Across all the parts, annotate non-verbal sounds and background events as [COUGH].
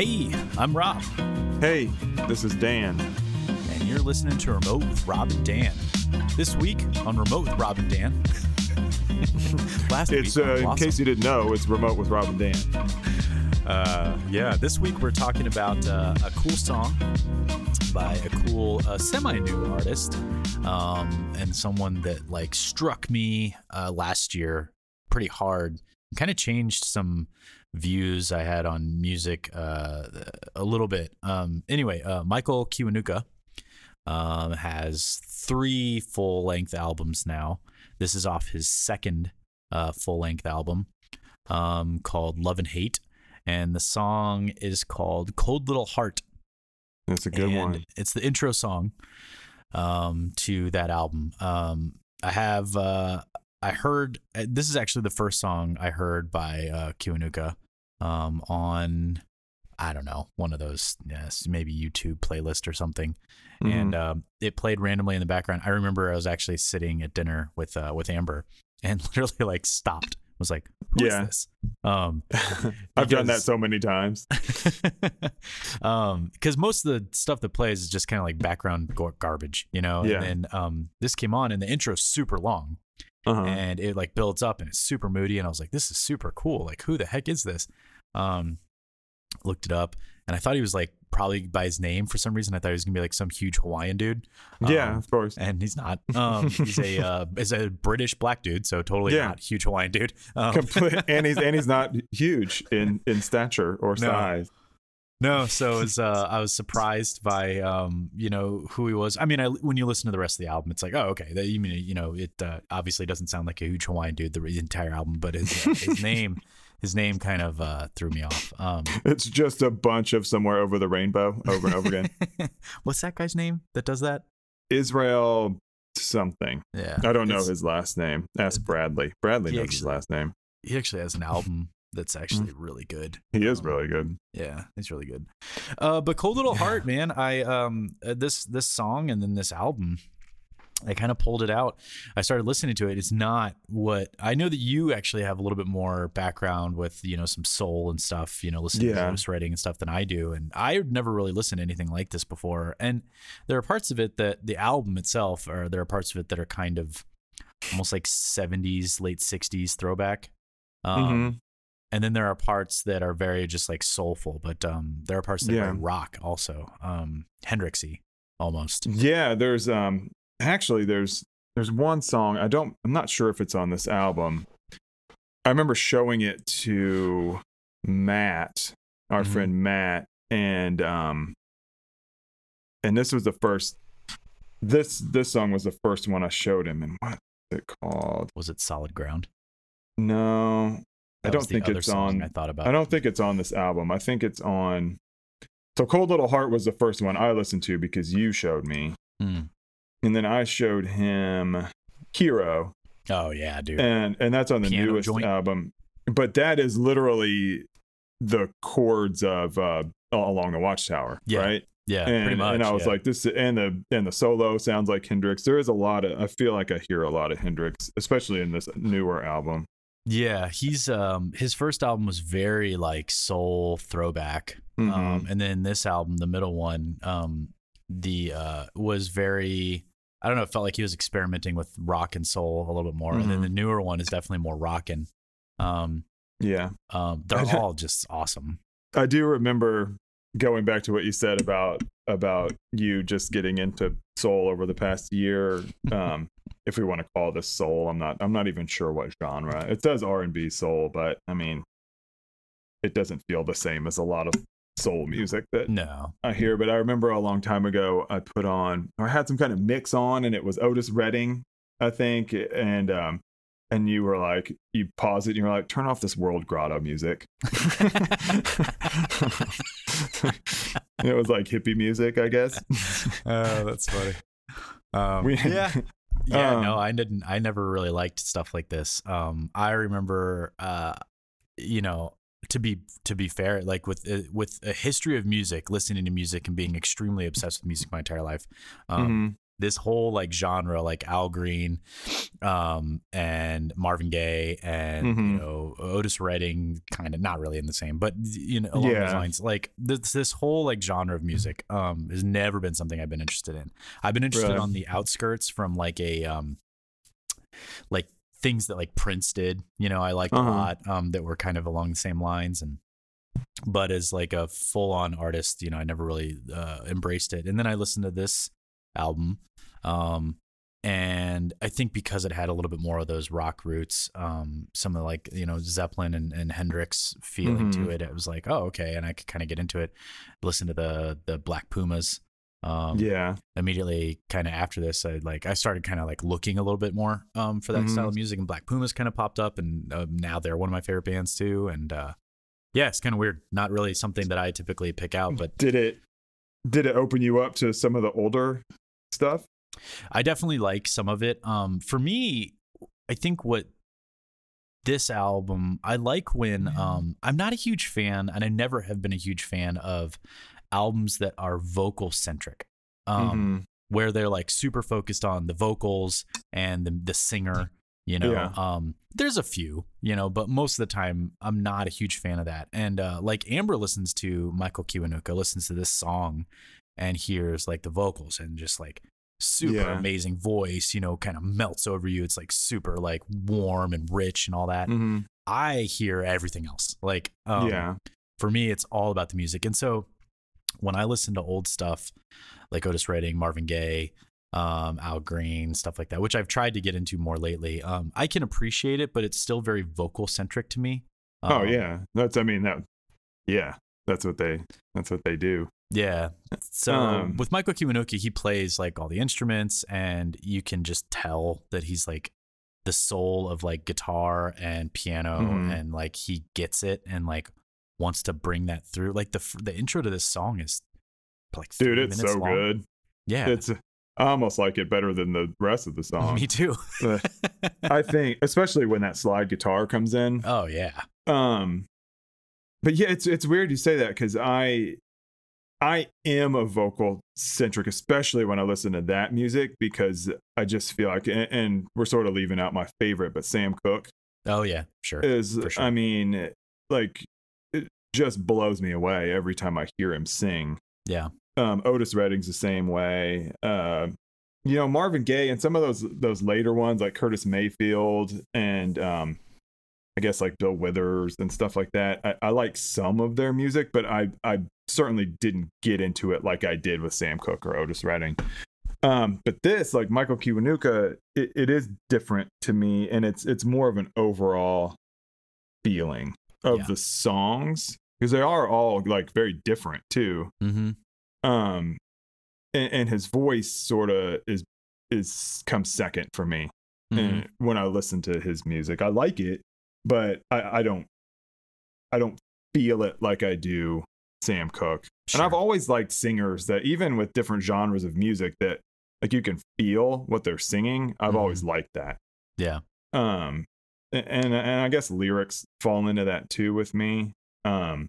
Hey, I'm Rob, Hey, this is Dan. and you're listening to Remote with Rob and Dan. This week on Remote with Rob and Dan. [LAUGHS] Last It's week, uh, in case you didn't know, it's remote with Rob and Dan. Uh, yeah, this week we're talking about uh, a cool song by a cool uh, semi-new artist, um, and someone that like struck me uh, last year pretty hard. Kind of changed some views I had on music uh, a little bit. Um, anyway, uh, Michael Kiwanuka um, has three full-length albums now. This is off his second uh, full-length album um, called Love and Hate and the song is called Cold Little Heart. That's a good and one. It's the intro song um, to that album. Um, I have uh, I heard uh, this is actually the first song I heard by uh, Kiwanuka um, on I don't know one of those yes maybe YouTube playlist or something, Mm-hmm. and um, it played randomly in the background. I remember I was actually sitting at dinner with uh, with Amber [LAUGHS] and literally like stopped was like who is Yeah. this um [LAUGHS] I've done that so many times. [LAUGHS] um because most of the stuff that plays is just kind of like background garbage you know Yeah. and then um this came on and the intro's super long Uh-huh. and it like builds up and it's super moody and i was like this is super cool like who the heck is this um looked it up and i thought he was like probably by his name for some reason i thought he was gonna be like some huge hawaiian dude yeah, Um, of course. and he's not [LAUGHS] um he's a uh is a british black dude so totally Yeah. not huge hawaiian dude um, Complete, and he's and he's not [LAUGHS] huge in in stature or No. size. No, so it was, uh, I was surprised by um, you know who he was. I mean, I, when you listen to the rest of the album, it's like, oh, okay. That, you mean you know it uh, obviously doesn't sound like a huge Hawaiian dude the entire album, but his uh, his [LAUGHS] name his name kind of uh, threw me off. Um, It's just a bunch of somewhere over the rainbow over and over again. [LAUGHS] what's that guy's name that does that? Israel something. Yeah, I don't know his last name. Ask Bradley. Bradley knows his last name. He actually has an album that's actually really good. He is Um, really good. Yeah, he's really good. Uh, but Cold Little Heart, man, I um uh, this this song and then this album, I kind of pulled it out. I started listening to it. It's not what I know that you actually have a little bit more background with you know some soul and stuff. You know, listening Yeah. to Redding and stuff than I do, and I've never really listened to anything like this before. And there are parts of it that the album itself, or there are parts of it that are kind of almost like '70s, late '60s throwback. Um, Mhm. And then there are parts that are very just like soulful but um there are parts that Yeah. are rock also um hendrixy almost Yeah, there's um actually there's there's one song I don't I'm not sure if it's on this album. I remember showing it to Matt, our Mhm. friend Matt, and um and this was the first this this song was the first one I showed him and what is it called? was it solid ground No. I don't think it's on i thought about I don't think it's on this album. I think it's on so Cold Little Heart was the first one I listened to because you showed me. Hmm. and then I showed him Hero, oh yeah dude and and that's on the Piano newest joint. album. But that is literally the chords of uh, along the Watchtower, Yeah, right? yeah and, pretty much and I was yeah. like, this and the and the solo sounds like Hendrix. There is a lot of I feel like I hear a lot of Hendrix, especially in this newer album. Yeah he's um his first album was very like soul throwback Mhm. um and then this album the middle one um the uh was very I don't know. It felt like he was experimenting with rock and soul a little bit more, and then the newer one is definitely more rockin'. Um, yeah, um, they're ju- all just awesome. I do remember going back to what you said about about you just getting into soul over the past year. [LAUGHS] Um, if we want to call this soul, I'm not I'm not even sure what genre. It says R and B soul, but I mean, it doesn't feel the same as a lot of soul music that No, I hear. But I remember a long time ago, I put on or I had some kind of mix on, and it was Otis Redding, I think, and um. And you were like, you pause it, and you're like, turn off this World Grotto music. [LAUGHS] [LAUGHS] it was like hippie music, I guess. [LAUGHS] oh, that's funny. Um, We- yeah, yeah. Um, no, I didn't. I never really liked stuff like this. Um, I remember, uh, you know, to be to be fair, like with uh, with a history of music, listening to music and being extremely obsessed with music my entire life. Um, Mhm. This whole like genre, like Al Green, um, and Marvin Gaye, and you Mhm. know Otis Redding, kind of not really in the same, but you know along those lines. Like this this whole like genre of music, um, has never been something I've been interested in. I've been interested Really? on the outskirts from like a um, like things that like Prince did. You know, I liked Uh-huh. a lot um, that were kind of along the same lines and but as like a full on artist, you know, I never really uh, embraced it. And then I listened to this album. Um, and I think because it had a little bit more of those rock roots, um, some of like, you know, Zeppelin and, and Hendrix feeling to Mhm. it, it was like, oh, okay. And I could kind of get into it. Listen to the, the Black Pumas. Um, yeah. immediately kind of after this i like i started kind of like looking a little bit more um for that Mhm. style of music and black pumas kind of popped up and uh, now they're one of my favorite bands too and uh yeah it's kind of weird not really something that i typically pick out but Did it did it open you up to some of the older stuff? i definitely like some of it um for me i think what this album i like when um i'm not a huge fan and i never have been a huge fan of albums that are vocal centric um Mhm. where they're like super focused on the vocals and the, the singer you know Yeah. um there's a few you know but most of the time i'm not a huge fan of that and uh like amber listens to michael kiwanuka listens to this song and hears like the vocals and just like super Yeah. amazing voice you know kind of melts over you it's like super like warm and rich and all that Mhm. i hear everything else like um, yeah. for me, it's all about the music. And so when I listen to old stuff like Otis Redding, Marvin Gaye, um, Al Green, stuff like that, which I've tried to get into more lately, um, I can appreciate it, but it's still very vocal centric to me. oh Um, yeah. That's I mean that yeah. That's what they that's what they do. Yeah. So Um, with Michael Kiwanuka, he plays like all the instruments, and you can just tell that he's like the soul of like guitar and piano, Mhm. and like he gets it and like wants to bring that through. Like the the intro to this song is like Dude, it's so long. good. Yeah, It's I almost like it better than the rest of the [LAUGHS] song. me too. I think especially when that slide guitar comes in. oh yeah, Um but yeah, it's it's weird you say that cuz I I am a vocal centric, especially when I listen to that music because I just feel like and, and we're sort of leaving out my favorite, but Sam Cooke oh yeah, sure. is sure. I mean like it just blows me away every time I hear him sing. Yeah, um, Otis Redding's the same way. Uh, you know, Marvin Gaye and some of those those later ones like Curtis Mayfield and um, I guess like Bill Withers and stuff like that. I, I like some of their music, but I I certainly didn't get into it like I did with Sam Cooke or Otis Redding. Um, but this, like Michael Kiwanuka, it, it is different to me, and it's it's more of an overall feeling of Yeah. the songs because they are all like very different too mm-hmm. um and, and his voice sort of is is comes second for me Mm-hmm. and when i listen to his music i like it but i i don't i don't feel it like i do sam cooke. And i've always liked singers that even with different genres of music that like you can feel what they're singing. I've Mhm. always liked that. Yeah, um and and i guess lyrics fall into that too with me. Um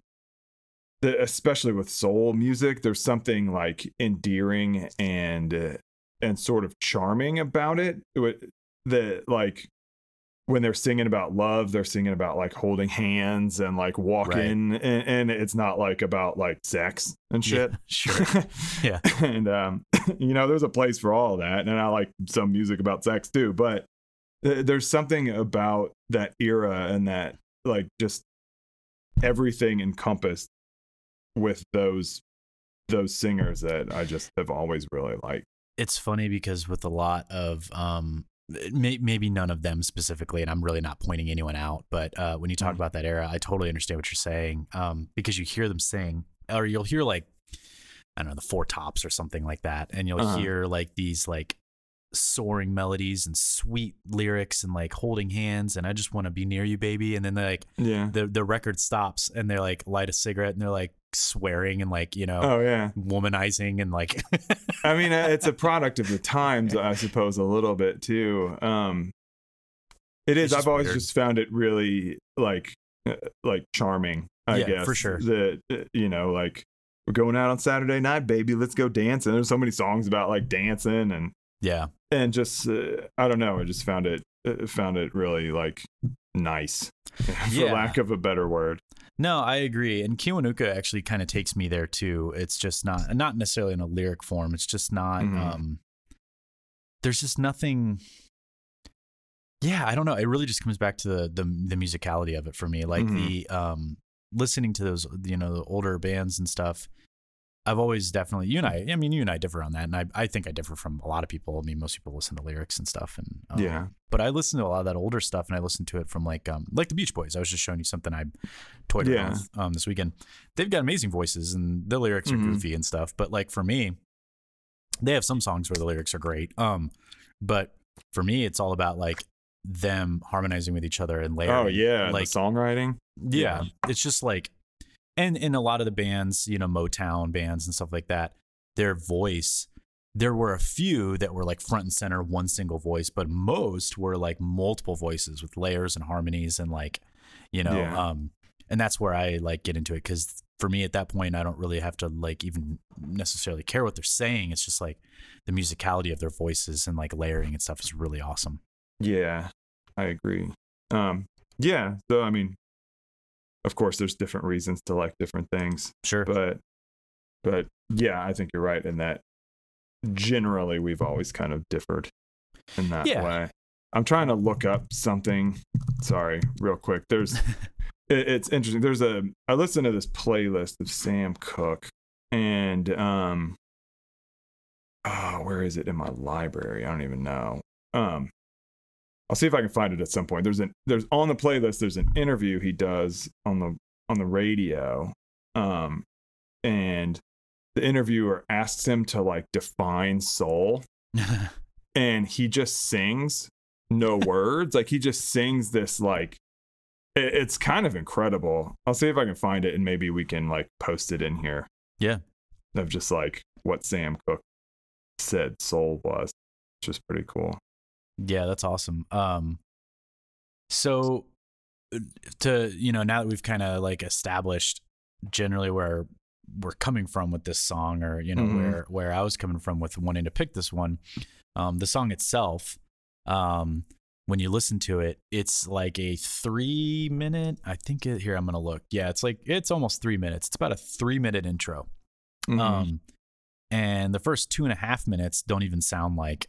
the, especially with soul music there's something like endearing and uh, and sort of charming about it that like when they're singing about love they're singing about like holding hands and like walking and, and it's not like about like sex and shit Yeah, [LAUGHS] sure. Yeah. [LAUGHS] and um [CLEARS THROAT] you know there's a place for all that and i like some music about sex too but th- there's something about that era and that like just everything encompassed with those those singers that i just have always really liked it's funny because with a lot of um may, maybe none of them specifically and i'm really not pointing anyone out but uh, when you talk Mm. about that era i totally understand what you're saying um, because you hear them sing or you'll hear like i don't know the four tops or something like that and you'll Uh-huh. hear like these like soaring melodies and sweet lyrics and like holding hands and i just want to be near you baby and then like yeah the, the record stops and they're like light a cigarette and they're like swearing and like you know oh yeah womanizing and like i mean [LAUGHS] uh, it's a product of the times i suppose a little bit too um it is i've always weird. just found it really like uh, like charming i Yeah, guess for sure. that uh, you know like we're going out on saturday night baby let's go dancing there's so many songs about like dancing and Yeah. and just uh, I don't know, I just found it uh, found it really like nice, [LAUGHS] for Yeah. lack of a better word. No, I agree. And Kiwanuka actually kind of takes me there too. It's just not not necessarily in a lyric form. It's just not Mhm. um there's just nothing Yeah, I don't know. It really just comes back to the the, the musicality of it for me. Like Mhm. the um listening to those you know the older bands and stuff. I've always definitely you and I I mean you and I differ on that and I I think I differ from a lot of people. I mean most people listen to lyrics and stuff and um, Yeah. but I listen to a lot of that older stuff, and I listen to it from like um like the Beach Boys. I was just showing you something I toyed Yeah. around with, um this weekend. They've got amazing voices, and the lyrics are Mhm. goofy and stuff. But like for me, they have some songs where the lyrics are great. Um, but for me, it's all about like them harmonizing with each other and layering. Oh yeah, like the songwriting. yeah, it's just like, and in a lot of the bands, you know, Motown bands and stuff like that, their voice. There were a few that were like front and center, one single voice, but most were like multiple voices with layers and harmonies and like, you know, Yeah. um, and that's where I like get into it because for me at that point, I don't really have to like even necessarily care what they're saying. It's just like the musicality of their voices and like layering and stuff is really awesome. Yeah, I agree. Um, yeah. So I mean, of course, there's different reasons to like different things, Sure. but but yeah, I think you're right in that. Generally, we've always kind of differed in that Yeah. way. I'm trying to look up something. Sorry, real quick. There's [LAUGHS] it, it's interesting. There's a I listened to this playlist of Sam Cooke and um oh, where is it in my library? I don't even know. Um I'll see if I can find it at some point. There's an there's on the playlist there's an interview he does on the on the radio. Um and the interviewer asks him to like define soul [LAUGHS] and he just sings no [LAUGHS] words like he just sings this like it, it's kind of incredible i'll see if i can find it and maybe we can like post it in here Yeah. of just like what sam cooke said soul was which is pretty cool Yeah, that's awesome. Um, so uh, to you know, now that we've kind of like established generally where we're coming from with this song, or you know Mhm. where where I was coming from with wanting to pick this one, um, the song itself, um, when you listen to it, it's like a three minute. I think it, here I'm gonna look. Yeah, it's like it's almost three minutes. It's about a three minute intro. Mhm. Um, and the first two and a half minutes don't even sound like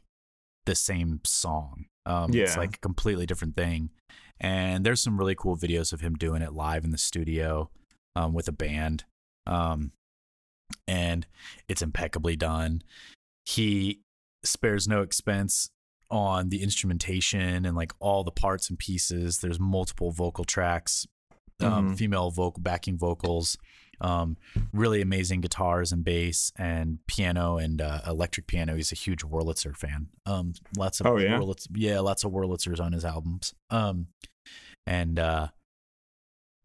the same song. Um, it's like a completely different thing. And there's some really cool videos of him doing it live in the studio um, with a band. Um, and it's impeccably done. He spares no expense on the instrumentation and like all the parts and pieces. There's multiple vocal tracks, um, Mhm. female vocal backing vocals, um, really amazing guitars and bass and piano and uh, electric piano. He's a huge Wurlitzer fan. Um, lots of Oh, yeah? Wurlitz- yeah, lots of Wurlitzers on his albums. Um, and uh,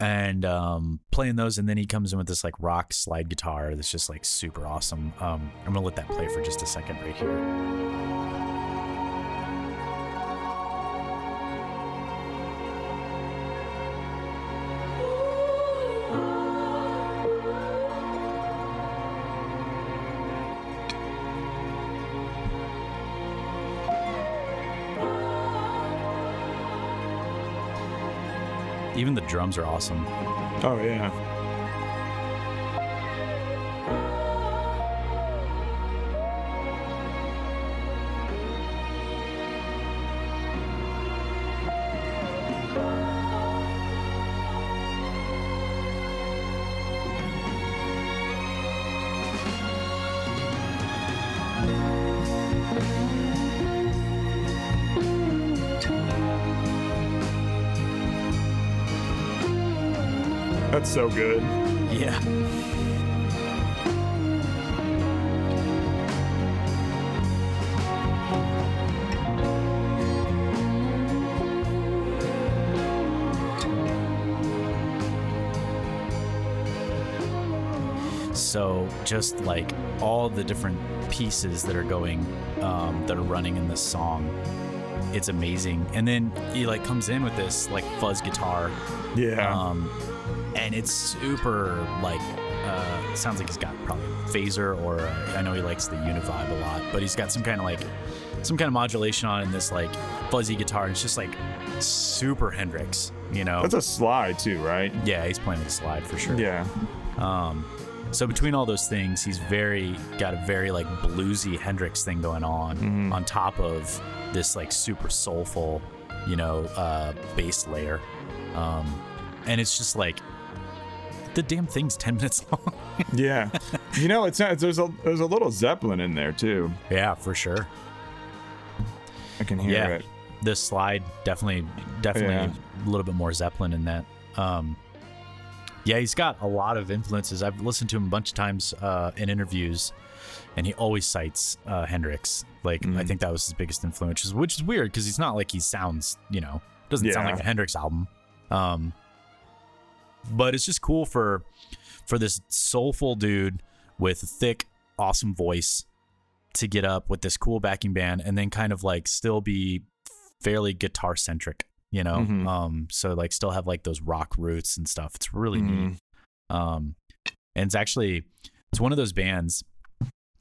and um, playing those, and then he comes in with this like rock slide guitar that's just like super awesome. Um, I'm gonna let that play for just a second right here. Even the drums are awesome. oh yeah so good Yeah. So just like all the different pieces that are going, um, that are running in this song, it's amazing. And then he like comes in with this like fuzz guitar yeah um, and it's super like uh, sounds like he's got probably a phaser or uh, I know he likes the Univibe a lot, but he's got some kind of like some kind of modulation on in this like fuzzy guitar. And it's just like super Hendrix, you know? That's a slide too, right? yeah, he's playing the slide for sure. Yeah. Um, so between all those things, he's very got a very like bluesy Hendrix thing going on Mhm. on top of this like super soulful, you know, uh, bass layer. Um, and it's just like the damn thing's ten minutes long. [LAUGHS] Yeah. you know, it's not, there's a there's a little Zeppelin in there too. yeah, for sure. I can hear Yeah. it. The slide definitely, definitely Yeah. a little bit more Zeppelin in that. Um, yeah, he's got a lot of influences. I've listened to him a bunch of times uh, in interviews, and he always cites uh, Hendrix. Like I Mhm. think that was his biggest influence, which is weird because he's not like he sounds, you know, doesn't sound like a Hendrix album. Um, but it's just cool for for this soulful dude with a thick, awesome voice to get up with this cool backing band and then kind of like still be fairly guitar centric, you know? Mhm. Um, so like still have like those rock roots and stuff. It's really neat. Mhm. Um, and it's actually it's one of those bands,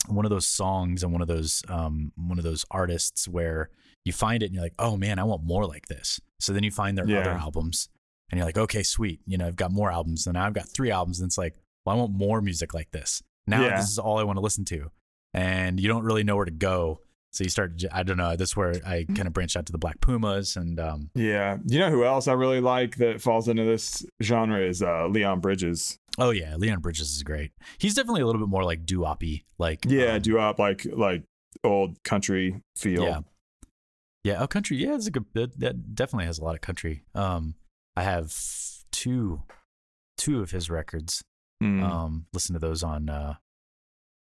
one of those songs, and one of those um one of those artists where you find it and you're like, oh man, I want more like this. So then you find their other albums and you're like, okay, sweet. You know, I've got more albums and now I've got three albums, and it's like, well, I want more music like this. Now Yeah. this is all I want to listen to, and you don't really know where to go. So you start, I don't know. That's where I Mm-hmm. kind of branched out to the Black Pumas, and um, Yeah. You know who else I really like that falls into this genre is uh, Leon Bridges. oh yeah, Leon Bridges is great. He's definitely a little bit more like doo-woppy, like Yeah, um, do up like like old country feel. Yeah. Yeah, oh country. Yeah, it's a good that, that definitely has a lot of country. Um I have two two of his records. Mm. Um listen to those on uh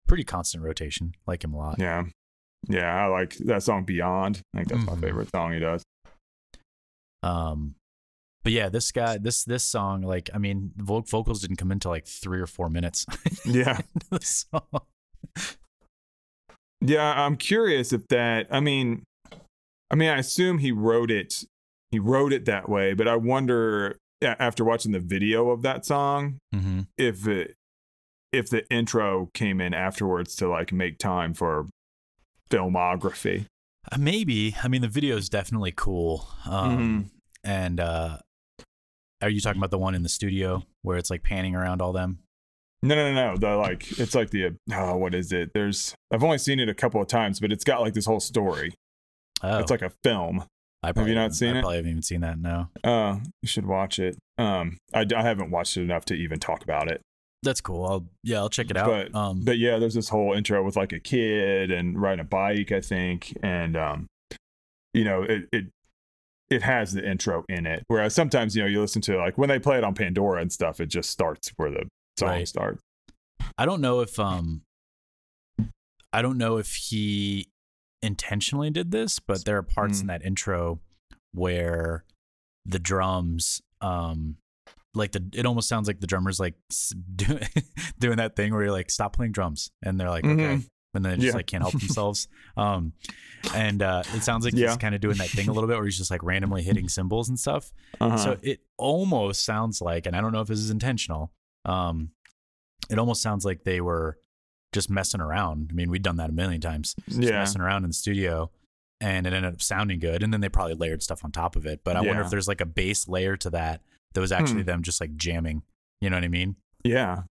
pretty constant rotation. Like him a lot. yeah. Yeah, I like that song Beyond. I think that's Mhm. my favorite song he does. Um but yeah, this guy this this song like I mean, vo- vocals didn't come into like 3 or 4 minutes [LAUGHS] Yeah. into the song. Yeah, I'm curious if that I mean I mean I assume he wrote it he wrote it that way, but I wonder after watching the video of that song Mhm. if it if the intro came in afterwards to like make time for filmography. Uh, maybe. I mean, the video is definitely cool. Um Mm-hmm. and uh are you talking about the one in the studio where it's like panning around all them? No, no, no, no. The like, it's like the oh, what is it? There's I've only seen it a couple of times, but it's got like this whole story. Oh, It's like a film. I probably you not seen I it? probably haven't even seen that. No, Uh, you should watch it. Um, I, I haven't watched it enough to even talk about it. that's cool. I'll yeah, I'll check it out. But um, but yeah, there's this whole intro with like a kid and riding a bike, I think, and um, you know, it it it has the intro in it. Whereas sometimes you know you listen to like when they play it on Pandora and stuff, it just starts where the song Right. starts. I don't know if um, I don't know if he intentionally did this, but there are parts Mm. in that intro where the drums um like the it almost sounds like the drummers like [LAUGHS] doing doing that thing where you're like stop playing drums and they're like okay Mhm. and they just Yeah. like can't help [LAUGHS] themselves um and uh it sounds like Yeah. he's kind of doing that thing a little bit where he's just like randomly hitting [LAUGHS] cymbals and stuff Uh-huh. so it almost sounds like and i don't know if this is intentional um it almost sounds like they were just messing around i mean we'd done that a million times just yeah, messing around in the studio and it ended up sounding good and then they probably layered stuff on top of it but i wonder if there's like a base layer to that that was actually Hmm. them just like jamming you know what i mean yeah.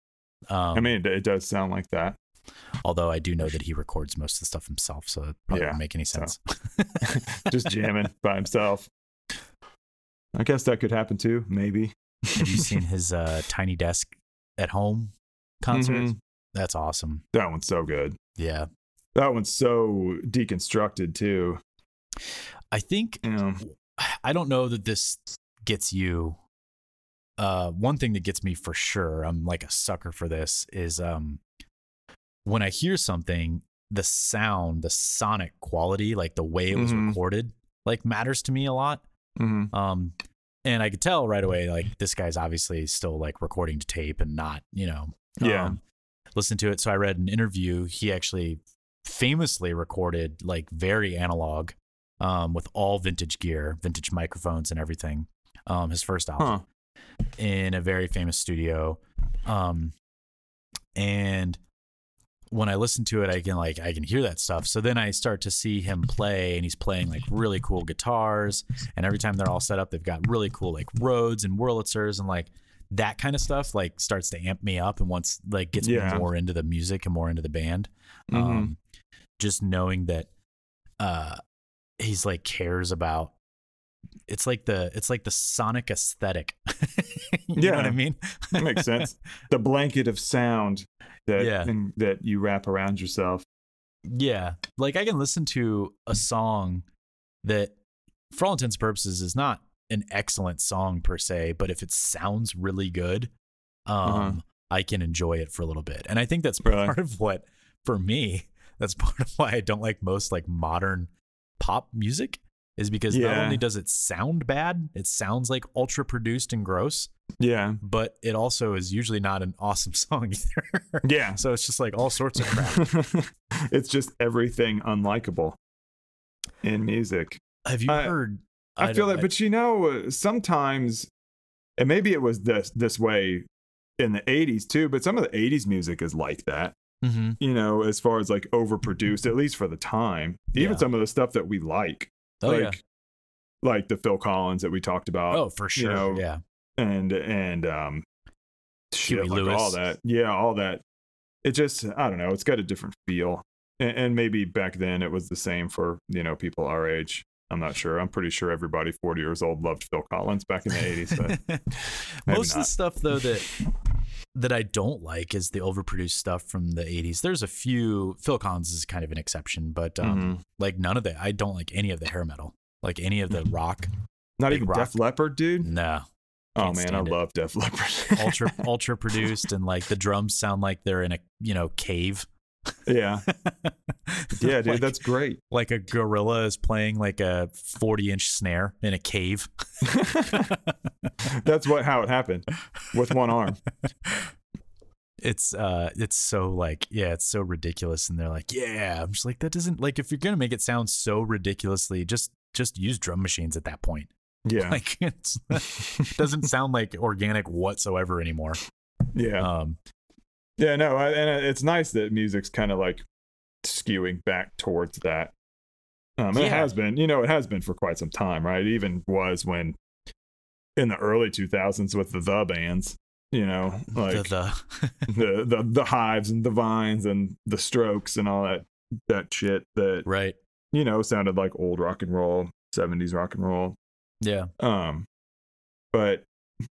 um, I mean, it, it does sound like that. although i do know that he records most of the stuff himself so it probably Yeah, wouldn't make any so. sense [LAUGHS] [LAUGHS] just jamming by himself. I guess that could happen too, maybe. have you [LAUGHS] seen his uh, tiny desk at home concert Mhm. That's awesome That one's so good. yeah That one's so deconstructed too. i think know, I don't know that this gets you. Uh, one thing that gets me for sure, I'm like a sucker for this, is um, when I hear something, the sound, the sonic quality, like the way it was Mhm. recorded, like matters to me a lot. mhm. Um, and I could tell right away, like this guy's obviously still like recording to tape and not, you know, Yeah. um, listen to it. So I read an interview. He actually famously recorded like very analog, um, with all vintage gear, vintage microphones and everything. Um, his first album Huh. in a very famous studio. Um, and when I listen to it, I can like I can hear that stuff. So then I start to see him play, and he's playing like really cool guitars. And every time they're all set up, they've got really cool like Rhodes and Wurlitzers and like that kind of stuff. Like starts to amp me up, and once like gets Yeah. me more into the music and more into the band. Mhm. Um, just knowing that uh, he's like cares about. It's like the it's like the sonic aesthetic. [LAUGHS] you know what I mean? That makes sense. [LAUGHS] the blanket of sound that Yeah. and- that you wrap around yourself. Yeah. Like I can listen to a song that for all intents and purposes is not an excellent song per se, but if it sounds really good, um Uh-huh. I can enjoy it for a little bit. And I think that's Really? part of what for me, [LAUGHS] that's part of why I don't like most like modern pop music is because not only does it sound bad, it sounds like ultra produced and gross, Yeah. but it also is usually not an [LAUGHS] awesome song either. Yeah. [LAUGHS] so it's just like all sorts of crap. it's just everything unlikable in music. Have you I- heard I, feel don't- that, but you know, sometimes, and maybe it was this this way in the '80s too. But some of the '80s music is like that. Mhm. You know, as far as like overproduced, at least for the time. Even Yeah. some of the stuff that we like, Oh like yeah. like the Phil Collins that we talked about. Oh, for sure. know, yeah. and and um shit, Huey like Lewis. all that yeah all that it just i don't know it's got a different feel and, and maybe back then it was the same for you know people our age i'm not sure i'm pretty sure everybody 40 years old loved phil collins back in the 80s but [LAUGHS] maybe Most of the stuff though that that I don't like is the overproduced stuff from the 80s. There's a few Phil Collins is kind of an exception, but um Mhm. like none of the I don't like any of the hair metal. Like any of the rock. not even rock. def leppard dude No. oh man i it. love def leppard Ultra [LAUGHS] ultra produced and like the drums sound like they're in a, you know, cave. Yeah. [LAUGHS] Yeah dude Like- that's great. like a gorilla is playing like a 40 inch snare in a cave. [LAUGHS] [LAUGHS] that's what how it happened with one arm. It's uh it's so like yeah it's so ridiculous and they're like yeah. I'm just like that doesn't like if you're gonna make it sound so ridiculously just just use drum machines at that point. Yeah. Like it's doesn't sound like organic whatsoever anymore. Yeah. Um Yeah, no, I, and it's nice that music's kind of like skewing back towards that. Um, and it has been, you know, it has been for quite some time, right? It even was when in the early 2000s with the the bands, you know, like the, the [LAUGHS] the, the the hives and the vines and the strokes and all that that shit that right you know sounded like old rock and roll, 70s rock and roll. yeah Um, but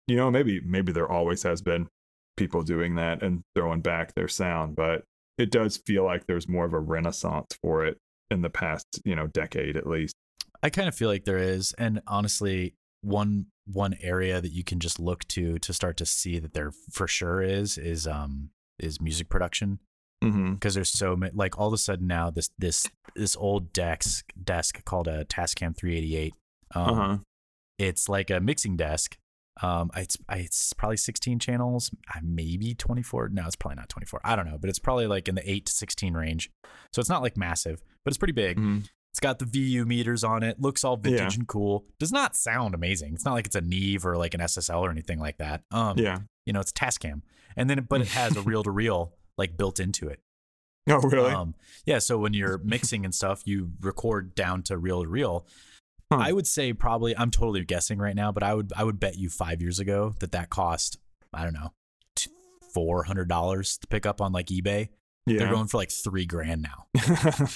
you know, maybe maybe there always has been people doing that and throwing back their sound, but it does feel like there's more of a renaissance for it in the past, you know, decade at least. i kind of feel like there is and honestly one one area that you can just look to to start to see that there for sure is is um is music production Mm-hmm. because there's so many like all of a sudden now this this this old desk desk called a Tascam 388 um, Uh-huh. it's like a mixing desk um it's it's probably 16 channels maybe 24 no it's probably not 24 i don't know but it's probably like in the 8 to 16 range so it's not like massive but it's pretty big Mhm. it's got the vu meters on it looks all vintage Yeah. and cool does not sound amazing it's not like it's a neve or like an ssl or anything like that um Yeah. you know it's tascam and then but it has a reel to reel like built into it Oh, really? um, yeah, so when you're mixing and stuff, you record down to reel to reel. Huh. I would say probably I'm totally guessing right now, but I would I would bet you five years ago that that cost I don't know four hundred dollars to pick up on like eBay. They're going for like three grand now,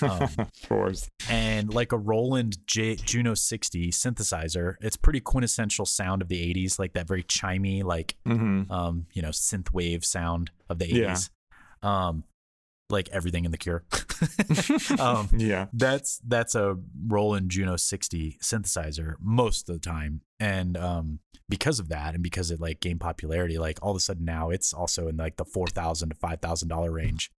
um, [LAUGHS] of course. and like a Roland J- Juno 60 synthesizer. It's pretty quintessential sound of the 80s, like that very chimey, like Mm-hmm. um, you know, synth wave sound of the Yeah. 80s. Um, like everything in the Cure. [LAUGHS] [LAUGHS] um, yeah. that's that's a Roland Juno 60 synthesizer most of the time, and um, because of that, and because it like gained popularity, like all of a sudden now it's also in like the four thousand to five thousand dollar range,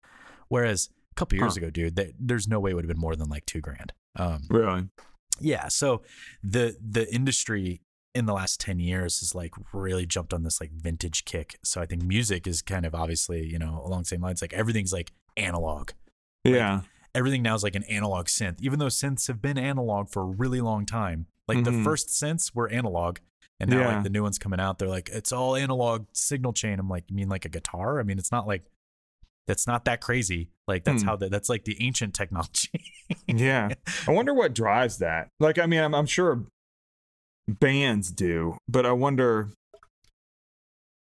whereas a couple years Huh. ago, dude, that, there's no way it would have been more than like two grand. Um, Really? yeah so the the industry in the last 10 years has like really jumped on this like vintage kick so i think music is kind of obviously you know along the same lines like everything's like analog Yeah. everything now is like an analog synth even though synths have been analog for a really long time like the Mhm. first synths were analog and now Yeah. like the new ones coming out they're like it's all analog signal chain i'm like you mean like a guitar i mean it's not like That's not that crazy. Like that's Hmm. how the, that's like the ancient technology. Yeah. [LAUGHS] I wonder what drives that. Like, I mean, I'm, I'm sure bands do, but I wonder,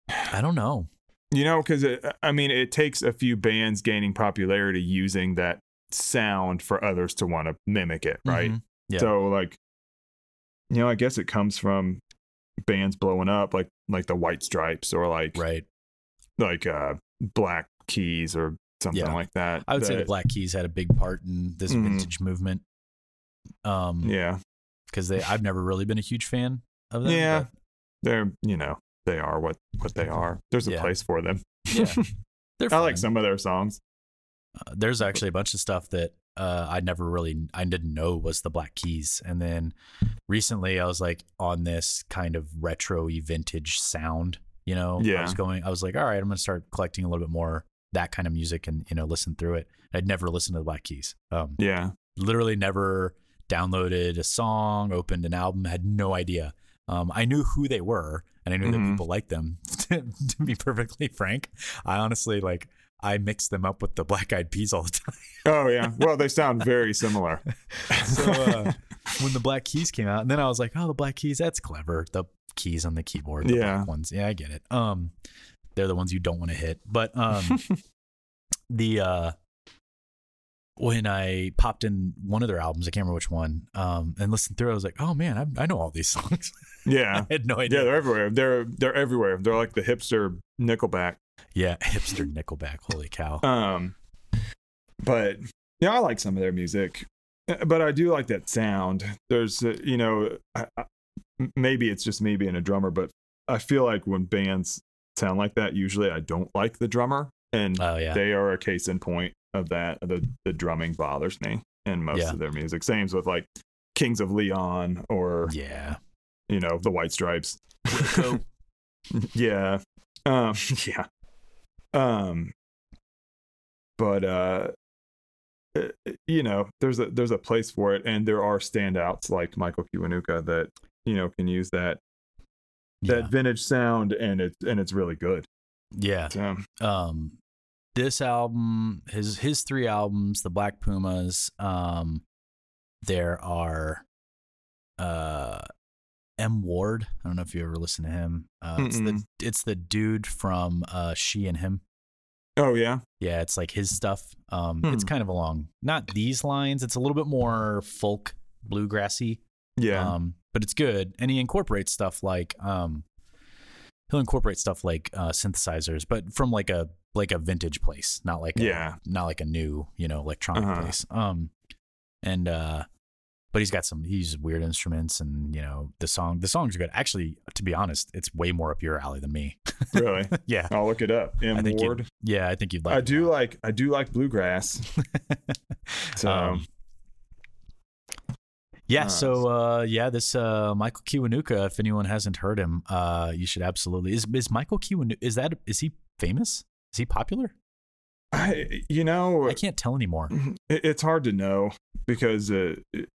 I don't know. You know, because I mean, it takes a few bands gaining popularity using that sound for others to want to mimic it, right? Mhm. Yeah. So, like, you know, I guess it comes from bands blowing up, like like the White Stripes or like Right. like uh Black Keys or something Yeah. like that. I would say the Black Keys had a big part in this Mhm. vintage movement. Um, Yeah, because they I've never really been a huge fan of them. Yeah. but they're you know they are what what they are. There's a Yeah. place for them. yeah, [LAUGHS] I like some of their songs. Uh, there's actually a bunch of stuff that uh, I never really I didn't know was the Black Keys, and then recently I was like on this kind of retro vintage sound. You know, I was going. I was like, all right, I'm gonna start collecting a little bit more that kind of music and you know listen through it. I'd never listened to the Black Keys. Um, Yeah, literally never downloaded a song, opened an album, had no idea. Um, I knew who they were and I knew that Mhm. people liked them. [LAUGHS] to be perfectly frank, I honestly like I mix them up with the Black Eyed Peas all the time. Oh yeah. Well, they sound very [LAUGHS] similar. so uh, when the Black Keys came out, and then I was like, oh, the Black Keys, that's clever. The keys on the keyboard, the Yeah. black ones. Yeah, I get it. Um, they're the ones you don't want to hit. But um, [LAUGHS] the uh, when I popped in one of their albums, I can't remember which one, um, and listened through, it, I was like, oh man, I, I know all these songs. [LAUGHS] yeah. I had no idea. Yeah, they're everywhere. They're they're everywhere. They're like the hipster Nickelback. Yeah, [LAUGHS] hipster Nickelback. Holy cow. Um, but yeah, I like some of their music, Uh, but I do like that sound. There's, uh, you know, I, I, maybe it's just me being a drummer, but I feel like when bands sound like that, usually I don't like the drummer, and Oh yeah. they are a case in point of that. The the drumming bothers me in most Yeah. of their music. Same with like Kings of Leon or yeah. you know the White Stripes. [LAUGHS] yeah, um, [LAUGHS] yeah, um, but uh, uh, you know, there's a there's a place for it, and there are standouts like Michael Kiwanuka that you know can use that that Yeah. vintage sound, and it's and it's really good. Yeah. So, um this album his his three albums the black pumas um there are uh m. Ward. I don't know if you ever listen to him. Uh it's the it's the dude from uh she and him. Oh yeah, yeah it's like his stuff. Um Hmm. it's kind of along not these lines. It's a little bit more folk bluegrassy. Yeah, um, but it's good, and he incorporates stuff like um, he'll incorporate stuff like uh, synthesizers, but from like a like a vintage place, not like a, Yeah. not like a new you know electronic Uh-huh. place. Um, and uh, but he's got some he's weird instruments, and you know the song the songs are good. Actually, to be honest, it's way more up your alley than me. [LAUGHS] really. yeah, I'll look it up. M Ward. yeah, I think you'd like. I do like I do like bluegrass. [LAUGHS] So Um, Yeah, Uh, so uh, yeah, this uh, Michael Kiwanuka. If anyone hasn't heard him, uh, you should absolutely. Is is Michael Kiwanuka? Is that is he famous? Is he popular? I you know I can't tell anymore. it, it's hard to know because uh, it-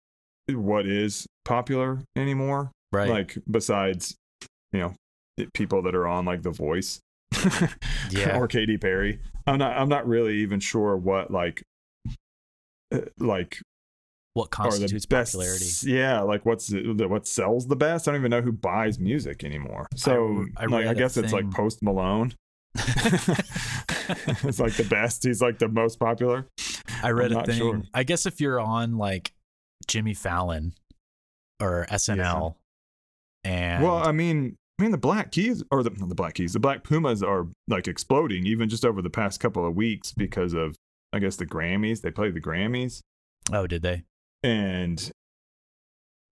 what is popular anymore Right? like besides you know people that are on like the voice [LAUGHS] Yeah. or Katy Perry I'm not I'm not really even sure what like uh, like what constitutes best popularity? yeah like what's what sells the best I don't even know who buys music anymore so I like I read a guess it's like Post Malone [LAUGHS] it's like the best he's like the most popular I read a thing. sure. I guess if you're on like Jimmy Fallon or SNL, and Well, I mean, I mean the Black Keys or the not the Black Keys, the Black Pumas are like exploding even just over the past couple of weeks because of I guess the Grammys. They played the Grammys oh, did they? And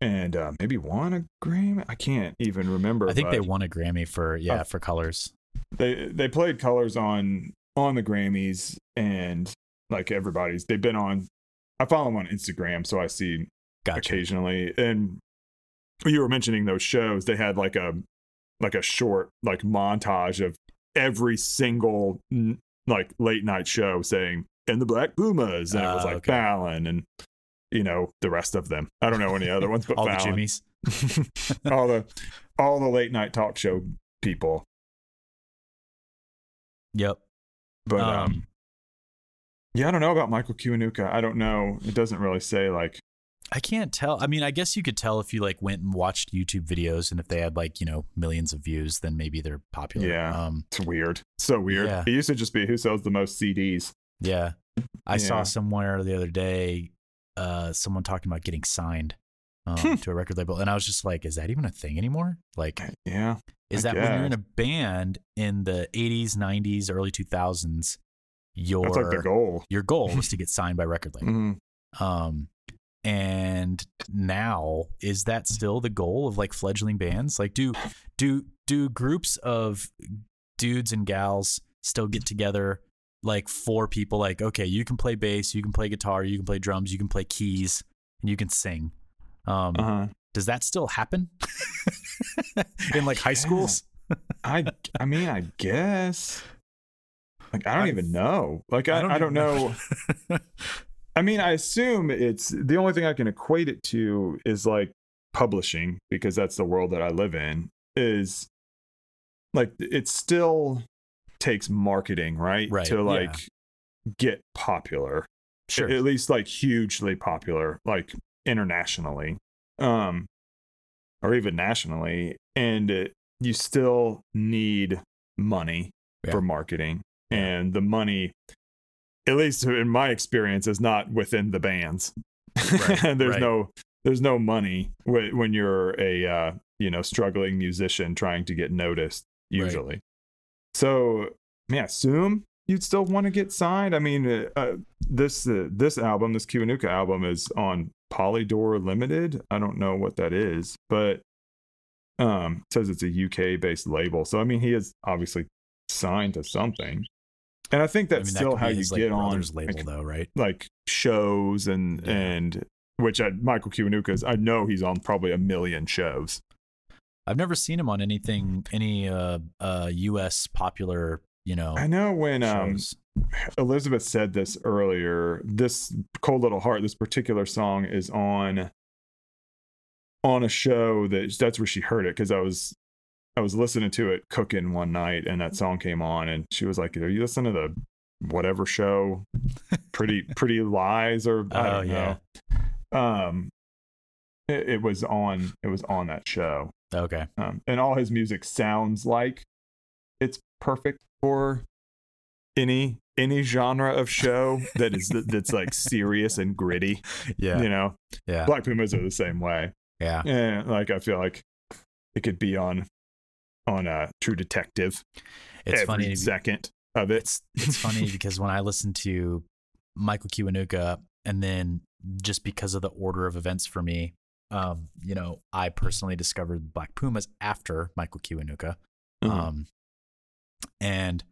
and uh, maybe won a Grammy. I can't even remember. I think they won a Grammy for yeah Uh, for Colors. They they played Colors on on the Grammys and like everybody's they've been on. I follow them on Instagram, so I see Gotcha. occasionally. And you were mentioning those shows, they had like a like a short like montage of every single like late night show saying and the Black Pumas, and it was Ah, like okay. Fallon and you know the rest of them. I don't know any other ones, but [LAUGHS] All the Jimmys. [LAUGHS] [LAUGHS] all the all the late night talk show people. Yep. But Um, um, Yeah, I don't know about Michael Kiwanuka. I don't know. It doesn't really say like I can't tell. I mean, I guess you could tell if you like went and watched YouTube videos and if they had like, you know, millions of views, then maybe they're popular. Yeah. Um it's weird. So weird. Yeah. It used to just be who sells the most CDs. yeah. I saw somewhere the other day uh someone talking about getting signed um, to a record label and I was just like, is that even a thing anymore? Like Yeah. is I that when you're in a band in the 80s, 90s, early 2000s, your That's like the goal. your goal was to [LAUGHS] get signed by record label. Mhm. Um, and now is that still the goal of like fledgling bands? Like, do do do groups of dudes and gals still get together? Like four people, like okay, you can play bass, you can play guitar, you can play drums, you can play keys, and you can sing. Um, Uh-huh. Does that still happen [LAUGHS] in like high schools? I I mean, I guess. Like I don't I've- even know. Like I, I don't, even know. I mean, I assume it's the only thing I can equate it to is like publishing because that's the world that I live in. Is like it's still takes marketing, right? Right, To yeah. like get popular. sure. At least like hugely popular, like internationally. Um or even nationally. And it, you still need money Yeah. for marketing. Yeah. And the money at least in my experience, is not within the bands. [LAUGHS] Right, and [LAUGHS] there's right. no there's no money when you're a uh, you know struggling musician trying to get noticed. Usually, so I mean, I assume you'd still want to get signed. I mean, uh, uh, this uh, this album, this Kiwanuka album, is on Polydor Limited. I don't know what that is, but um, it says it's a UK based label. So I mean, he is obviously signed to something. And I think I that's mean, that still how you like, get on label, like, though, right? like shows and Yeah. and which I, Michael Kiwanuka's I know he's on probably a million shows. I've never seen him on anything, any uh, uh, U.S. popular, you know, I know when um. Elizabeth said this earlier. This Cold Little Heart, this particular song is on on a show that that's where she heard it because I was I was listening to it cooking one night and that song came on and she was like, "Are you listening to the whatever show? Pretty [LAUGHS] Pretty Lies or I Oh, don't yeah. know." Um, it, it was on it was on that show. Okay, um, and all his music sounds like it's perfect for any any genre of show that is that's like [LAUGHS] serious and gritty yeah, you know? Yeah, black pumas are the same way. Yeah. and like i feel like it could be on on a true detective It's every funny. second of it. It's it's funny [LAUGHS] because when I listen to Michael Kiwanuka, and then just because of the order of events for me, um, you know, I personally discovered Black Pumas after Michael Kiwanuka. Mhm. Um, and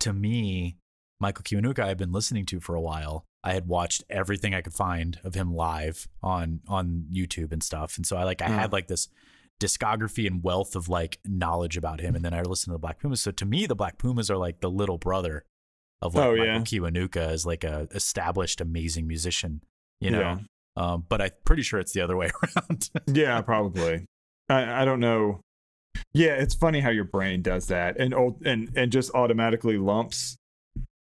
to me, Michael Kiwanuka, I've been listening to for a while. I had watched everything I could find of him live on on YouTube and stuff, and so I like I had like this discography and wealth of like knowledge about him, and then I listened to the Black Pumas. So to me, the Black Pumas are like the little brother of like Oh, Michael yeah. Kiwanuka as like a established amazing musician, you know. yeah Um, but I'm pretty sure it's the other way [LAUGHS] around. yeah probably I, I don't know yeah it's funny how your brain does that and old and and just automatically lumps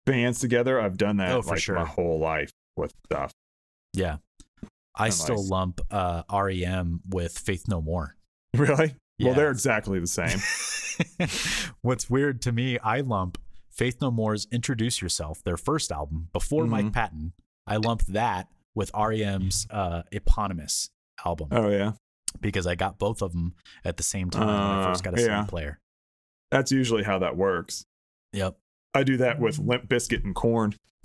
bands together i've done that Oh, for like sure. my whole life with stuff yeah. I Oh, still lump uh, REM with Faith No More. Really? Yeah. Well, they're exactly the same. [LAUGHS] [LAUGHS] What's weird to me, I lump Faith No More's Introduce Yourself, their first album, before Mike Mhm. Patton. I lump that with REM's uh, eponymous album oh yeah, because I got both of them at the same time when I first Uh, got a CD yeah. player. that's usually how that works. Yep. I do that with Limp Bizkit and Korn, [LAUGHS] [LAUGHS]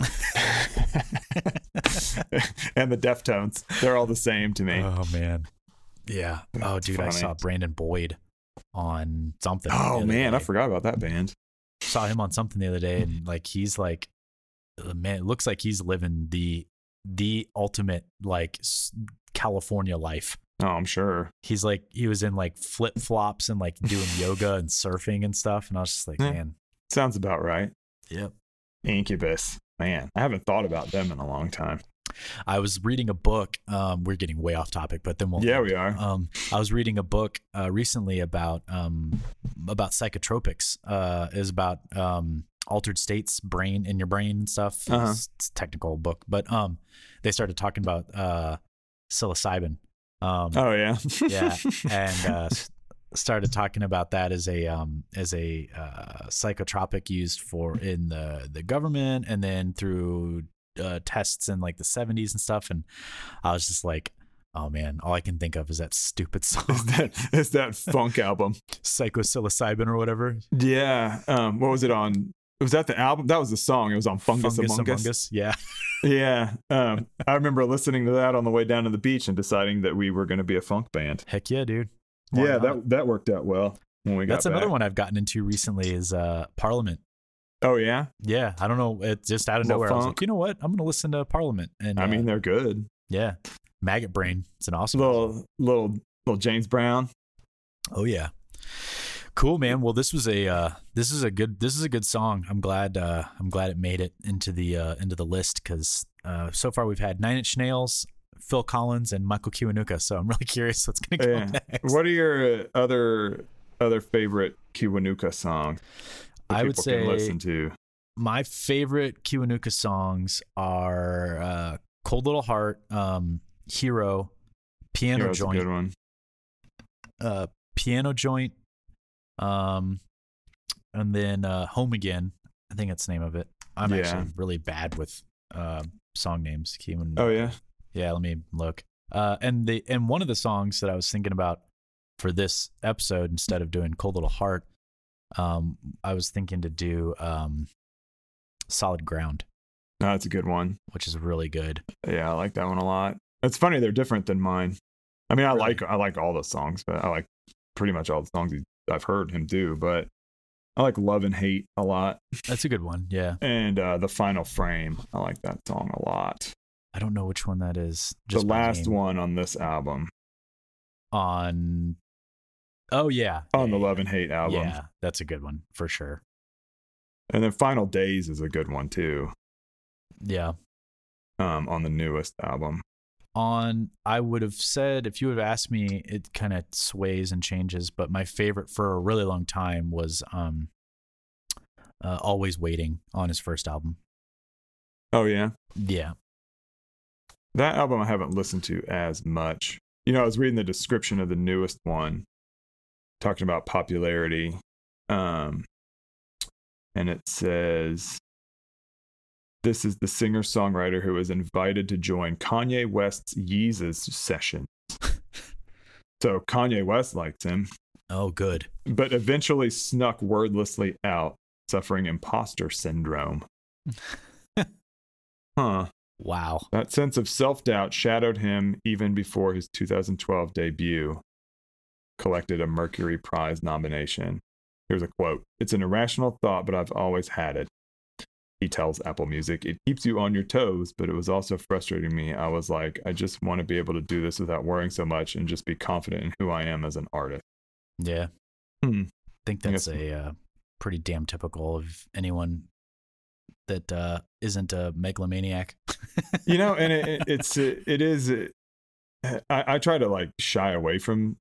and the Deftones. They're all the same to me. Oh, man. Yeah. Oh, That's dude, I saw Brandon Boyd on something. oh other man, I forgot about that band. saw him on something the other day and like he's like uh, man it looks like he's living the the ultimate like california life Oh, I'm sure. he's like he was in like flip-flops and like doing [LAUGHS] yoga and surfing and stuff and i was just like man Sounds about right. yep Incubus. Man, I haven't thought about them in a long time. i was reading a book um we're getting way off topic but then we'll Yeah, we are. um i was reading a book uh recently about um about psychotropics uh is about um altered states brain in your brain and stuff. Uh-huh. It's, it's a technical book, but um, they started talking about uh, psilocybin. Um, Oh yeah. yeah, [LAUGHS] and uh, started talking about that as a um, as a uh, psychotropic used for in the the government, and then through uh, tests in like the seventies and stuff. And I was just like, oh man, all I can think of is that stupid [LAUGHS] song, Is that is that funk album? [LAUGHS] psychopsilocybin or whatever. Yeah. Um. What was it on? Was that the album? That was the song. It was on Fungus, Among Us. Yeah, [LAUGHS] Yeah. Um. I remember listening to that on the way down to the beach and deciding that we were going to be a funk band. heck yeah, dude. Why yeah. not? That that worked out well when we got That's another one I've gotten into recently is uh, Parliament. Oh yeah. Yeah, I don't know. It just out of nowhere. I was like, you know what? I'm gonna listen to Parliament. And I uh, mean, they're good. yeah, Maggot Brain. It's an awesome. Little little little James Brown. Oh yeah. Cool man. Well, this was a uh, this is a good this is a good song. I'm glad uh, I'm glad it made it into the uh, into the list because uh, so far we've had Nine Inch Nails, Phil Collins, and Michael Kiwanuka. So I'm [LAUGHS] really curious what's gonna go Yeah. next. What are your other other favorite Kiwanuka songs? that I would say listen to. my favorite Kiwanuka songs are uh, "Cold Little Heart," um, "Hero," "Piano Hero's a Joint," good one. uh, "Piano Joint," um, and then uh, "Home Again." I think that's the name of it. I'm Yeah. actually really bad with uh, song names. Kiwan- Oh yeah. yeah, let me look. Uh, and the and one of the songs that I was thinking about for this episode, instead of doing "Cold Little Heart," um, I was thinking to do um, "Solid Ground." No, that's a good one. which is really good. Yeah, I like that one a lot. It's funny they're different than mine. I mean, I Really? like I like all the songs, but I like pretty much all the songs he, I've heard him do. But I like "Love and Hate" a lot, That's a good one. Yeah. and uh, "The Final Frame." I like that song a lot. I don't know which one that is. the last name. one on this album, on. Oh yeah. on Yeah, the yeah, Love and Hate album, Yeah, that's a good one for sure. and then "Final Days" is a good one too. Yeah. Um, on the newest album. On, I would have said if you would have asked me, it kind of sways and changes, but my favorite for a really long time was um, uh, "Always Waiting" on his first album. Oh yeah, Yeah. that album I haven't listened to as much. You know, I was reading the description of the newest one, talking about popularity, um, and it says this is the singer songwriter who was invited to join Kanye West's Yeezus session. [LAUGHS] so Kanye West likes him, Oh, good. but eventually snuck wordlessly out, suffering imposter syndrome. [LAUGHS] huh. Wow. That sense of self doubt shadowed him even before his 2012 debut collected a Mercury Prize nomination. Here's a quote It's an irrational thought, but I've always had it. He tells Apple Music, It keeps you on your toes, but it was also frustrating me. I was like, I just want to be able to do this without worrying so much and just be confident in who I am as an artist. Yeah. Hmm. I think that's guess- a uh, pretty damn typical of anyone that uh, isn't a megalomaniac. [LAUGHS] you know and it, it, it's it is I, I try to like shy away from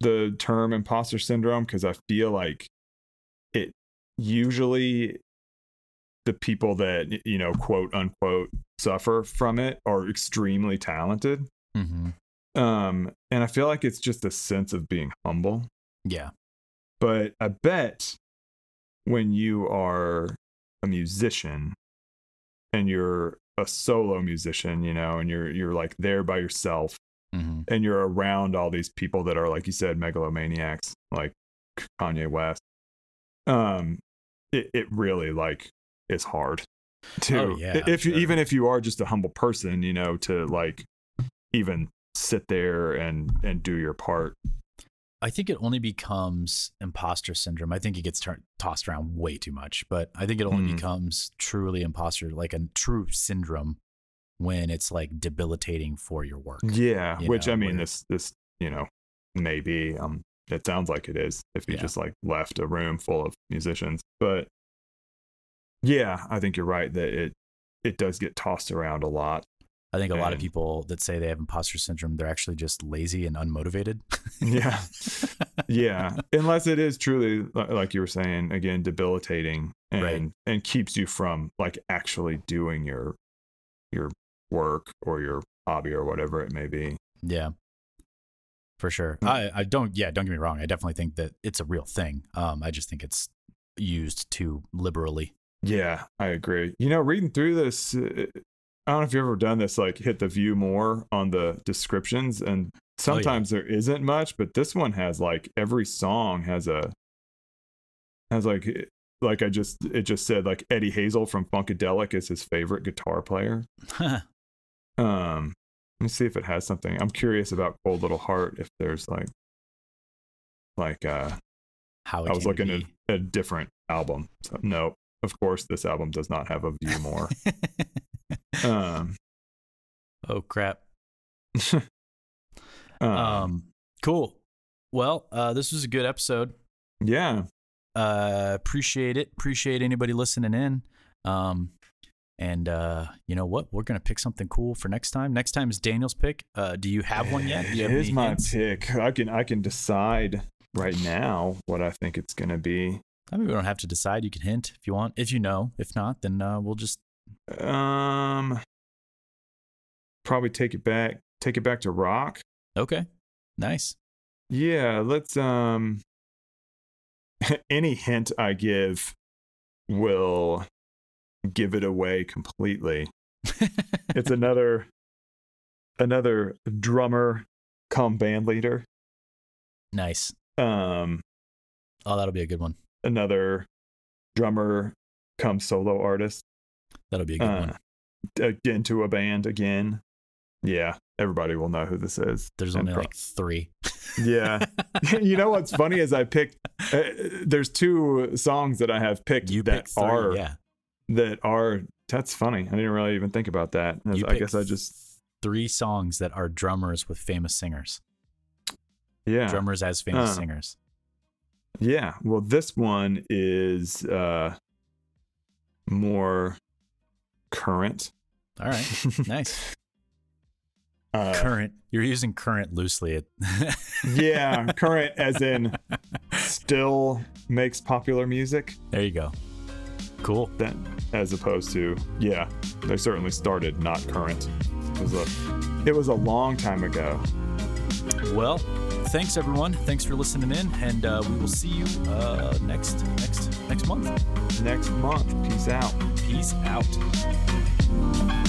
the term imposter syndrome because i feel like it usually the people that you know quote unquote suffer from it are extremely talented mm-hmm. um and i feel like it's just a sense of being humble Yeah. but i bet when you are a musician and you're a solo musician you know and you're you're like there by yourself Mm-hmm. and you're around all these people that are like you said megalomaniacs like kanye west um it, it really like is hard to Oh, yeah, if you sure. even if you are just a humble person you know to like even sit there and and do your part I think it only becomes imposter syndrome. I think it gets tossed around way too much, but I think it only Mhm. becomes truly imposter, like a true syndrome, when it's like debilitating for your work. Yeah, you which know, I mean, this this you know maybe um it sounds like it is if you Yeah. just like left a room full of musicians, but yeah, I think you're right that it it does get tossed around a lot. I think a lot of people that say they have imposter syndrome, they're actually just lazy and unmotivated. Yeah, [LAUGHS] yeah, unless it is truly like you were saying again debilitating. and Right. and keeps you from like actually doing your your work or your hobby or whatever it may be. Yeah. For sure. Mm. I, I don't yeah, don't get me wrong. I definitely think that it's a real thing. Um, I just think it's used too liberally. Yeah, I agree. You know, reading through this, uh, I don't know if you've ever done this, like hit the view more on the descriptions, and sometimes there isn't much, but this one has like every song has a has like like I just it just said like Eddie Hazel from Funkadelic is his favorite guitar player. [LAUGHS] Um, let me see if it has something. I'm curious about Cold Little Heart if there's like like uh How it I was looking at a different album. So no, of course this album does not have a view more. [LAUGHS] um, oh crap. [LAUGHS] um, Um, cool. Well, uh, this was a good episode. yeah, Uh, appreciate it. Appreciate anybody listening in. Um, and uh, you know what? We're gonna pick something cool for next time. Next time is Daniel's pick. Uh, do you have one yet? Do Here's my hints? pick. I can I can decide right now what I think it's gonna be. I mean, we don't have to decide. You can hint if you want. If you know. If not, then uh, we'll just Um, probably take it back. Take it back to rock. okay. Nice. Yeah, let's um [LAUGHS] any hint I give will give it away completely. [LAUGHS] It's another another drummer come band leader. nice. Um Oh, that'll be a good one. Another drummer come solo artist. That'll be a good Uh, one. get into a band again. Yeah, everybody will know who this is. There's only pro- like three. Yeah. [LAUGHS] [LAUGHS] you know what's funny is I picked uh, there's two songs that I have picked you that picked three. are yeah. that are that's funny. I didn't really even think about that. I, You I guess I just three songs that are drummers with famous singers. yeah. Drummers as famous Uh. singers. Yeah. Well, this one is uh more current. All right. Nice. [LAUGHS] [LAUGHS] Uh, current. You're using current loosely. [LAUGHS] Yeah, current as in still makes popular music. there you go. Cool. That as opposed to yeah, they certainly started not current. It was a it was a long time ago. Well, thanks everyone. Thanks for listening in, and uh, we will see you uh, next next next month. Next month. Peace out. Peace out.